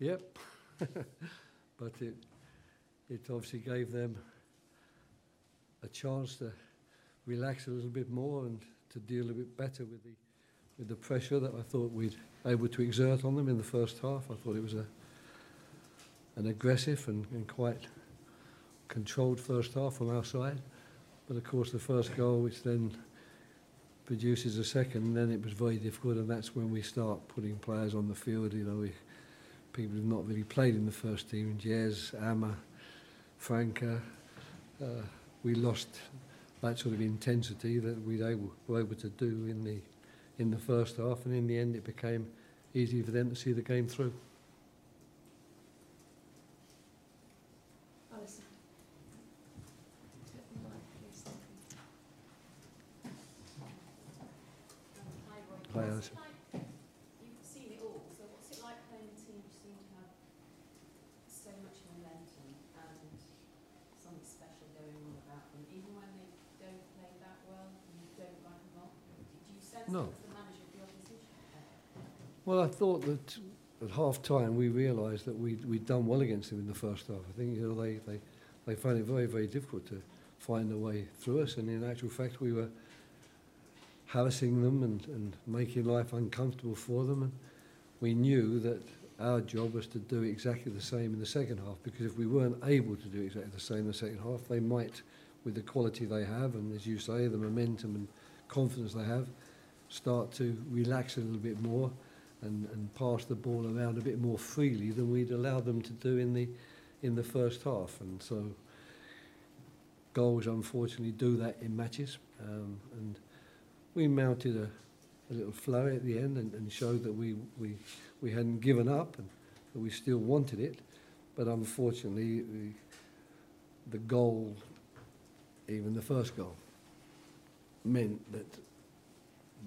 Yep. but it, it obviously gave them a chance to relax a little bit more and to deal a bit better with the, with the pressure that I thought we'd able to exert on them in the first half. I thought it was a, an aggressive and, and quite controlled first half from our side. But of course, the first goal, which then produces a second, then it was very difficult, and that's when we start putting players on the field. You know, we, people who've not really played in the first team, Jez, Amma, Franca, uh, we lost that sort of intensity that we able, were able to do in the in the first half, and in the end, it became easy for them to see the game through. Hi, Alison. You've seen it all, so what's it like playing a team who seem to have so much momentum and something special going on about them, even when they don't play that well and you don't write them off? Do you sense No. Well, I thought that at half time we realised that we'd, we'd done well against them in the first half. I think you know, they, they, they found it very, very difficult to find a way through us, and in actual fact, we were harassing them and, and making life uncomfortable for them. And we knew that our job was to do exactly the same in the second half, because if we weren't able to do exactly the same in the second half, they might, with the quality they have, and as you say, the momentum and confidence they have, start to relax a little bit more and, and pass the ball around a bit more freely than we'd allowed them to do in the in the first half. And so goals unfortunately do that in matches. Um, and we mounted a, a little flurry at the end and, and showed that we, we, we hadn't given up and that we still wanted it. But unfortunately, the, the goal, even the first goal, meant that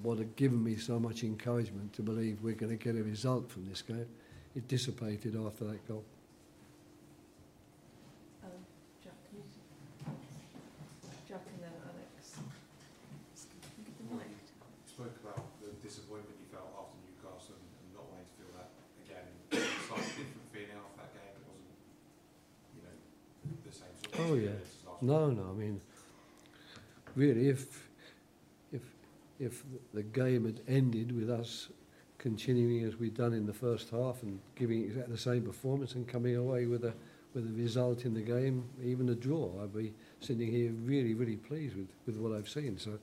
what had given me so much encouragement to believe we're going to get a result from this game, it dissipated after that goal. Um, Jack, can you... Jack and then Alex. spoke about the disappointment you felt after Newcastle and, and not wanting to feel that again. It's like a different feeling after that game. It wasn't, you know, the same sort of Oh yeah, experience as last no, no. I mean, really, if if if the game had ended with us continuing as we'd done in the first half and giving exactly the same performance and coming away with a with a result in the game, even a draw, I'd be sitting here really, really pleased with, with what I've seen. So,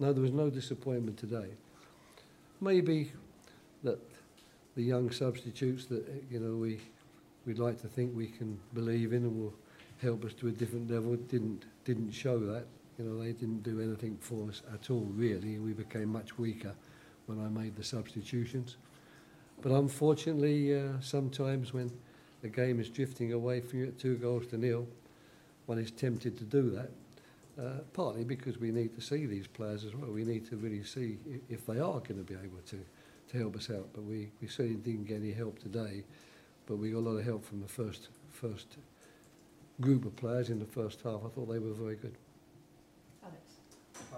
no, there was no disappointment today. Maybe that the young substitutes that you know we we'd like to think we can believe in and will help us to a different level didn't didn't show that. You know, they didn't do anything for us at all really. We became much weaker when I made the substitutions. But unfortunately, uh, sometimes when the game is drifting away from you at two goals to nil, one is tempted to do that. Uh, partly because we need to see these players as well. We need to really see if they are going to be able to to help us out. But we, we certainly didn't get any help today. But we got a lot of help from the first first group of players in the first half. I thought they were very good. Uh,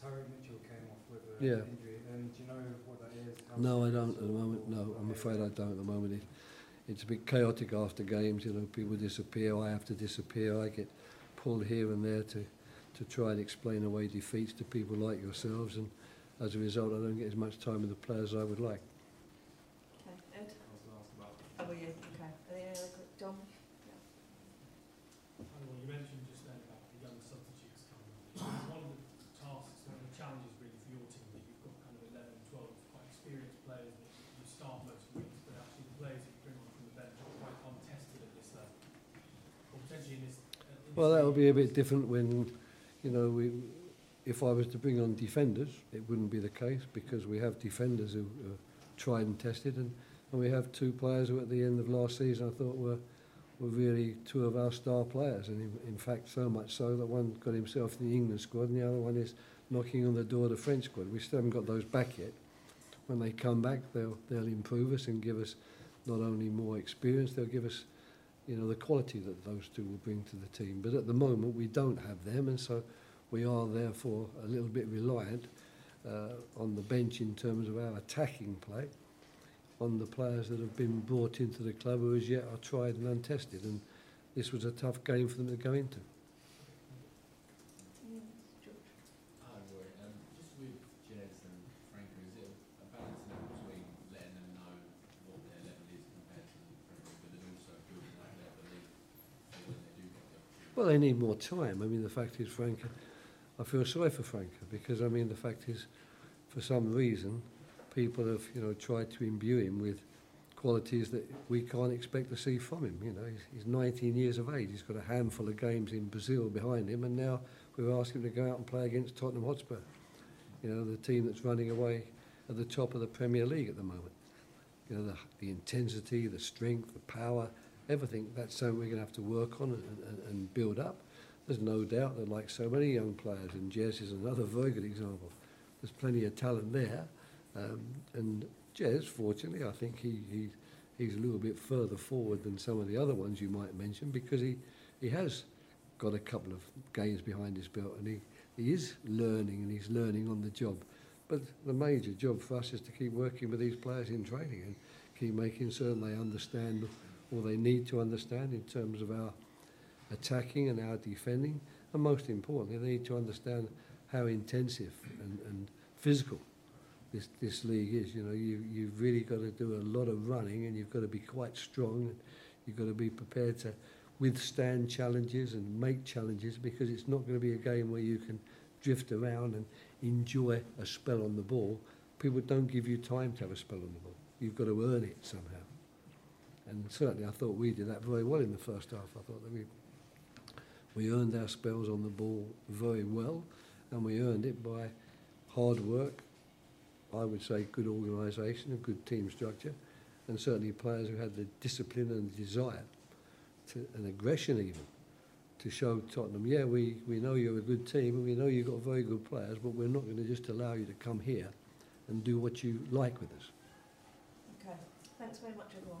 Tyrick Mitchell came off with an Yeah. injury. Um, do you know what that is? How No, I serious don't at the moment. No, I'm Okay. afraid I don't at the moment. It, it's a bit chaotic after games. You know, people disappear. I have to disappear. I get pulled here and there to, to try and explain away defeats to people like yourselves, and as a result, I don't get as much time with the players as I would like. Okay, Ed. I was last about How are you? Okay. Any other quick, John? Well, you mentioned just then about the young substitutes coming on. One of the tasks, one of the challenges really for your team that you've got kind of 11, 12 quite experienced players that you start most weeks, but actually the players that you bring on from the bench are quite untested at this level. Or potentially in this. uh, in this Well, that would be a bit different when, you know, we, if I was to bring on defenders, it wouldn't be the case because we have defenders who are tried and tested, and, and we have two players who at the end of last season I thought were were really two of our star players, and in, in fact so much so that one got himself in the England squad, and the other one is knocking on the door of the French squad. We still haven't got those back yet. When they come back, they'll they'll improve us and give us not only more experience, they'll give us you know, the quality that those two will bring to the team. But at the moment, we don't have them, and so we are therefore a little bit reliant uh, on the bench in terms of our attacking play, on the players that have been brought into the club who as yet are tried and untested. And this was a tough game for them to go into. Well, they need more time. I mean, the fact is, Franca, I feel sorry for Franca because, I mean, the fact is, for some reason, people have, you know, tried to imbue him with qualities that we can't expect to see from him. You know, he's, he's 19 years of age. He's got a handful of games in Brazil behind him, and now we're asking him to go out and play against Tottenham Hotspur. You know, the team that's running away at the top of the Premier League at the moment. You know, the, the intensity, the strength, the power, everything. That's something we're going to have to work on and, and, and build up. There's no doubt that, like so many young players, and Jez is another very good example. There's plenty of talent there, um, and Jez, fortunately, I think he, he he's a little bit further forward than some of the other ones you might mention because he, he has got a couple of games behind his belt and he, he is learning and he's learning on the job. But the major job for us is to keep working with these players in training and keep making certain they understand all they need to understand in terms of our attacking and our defending. And most importantly, they need to understand how intensive and, and physical this, this league is. You know, you, you've really got to do a lot of running and you've got to be quite strong. You've got to be prepared to withstand challenges and make challenges because it's not going to be a game where you can drift around and enjoy a spell on the ball. People don't give you time to have a spell on the ball. You've got to earn it somehow. And certainly I thought we did that very well in the first half. I thought that we, we earned our spells on the ball very well and we earned it by hard work, I would say good organisation, a good team structure, and certainly players who had the discipline and desire, to, and aggression even, to show Tottenham, yeah, we, we know you're a good team and we know you've got very good players, but we're not going to just allow you to come here and do what you like with us. Okay. Thanks very much, everyone.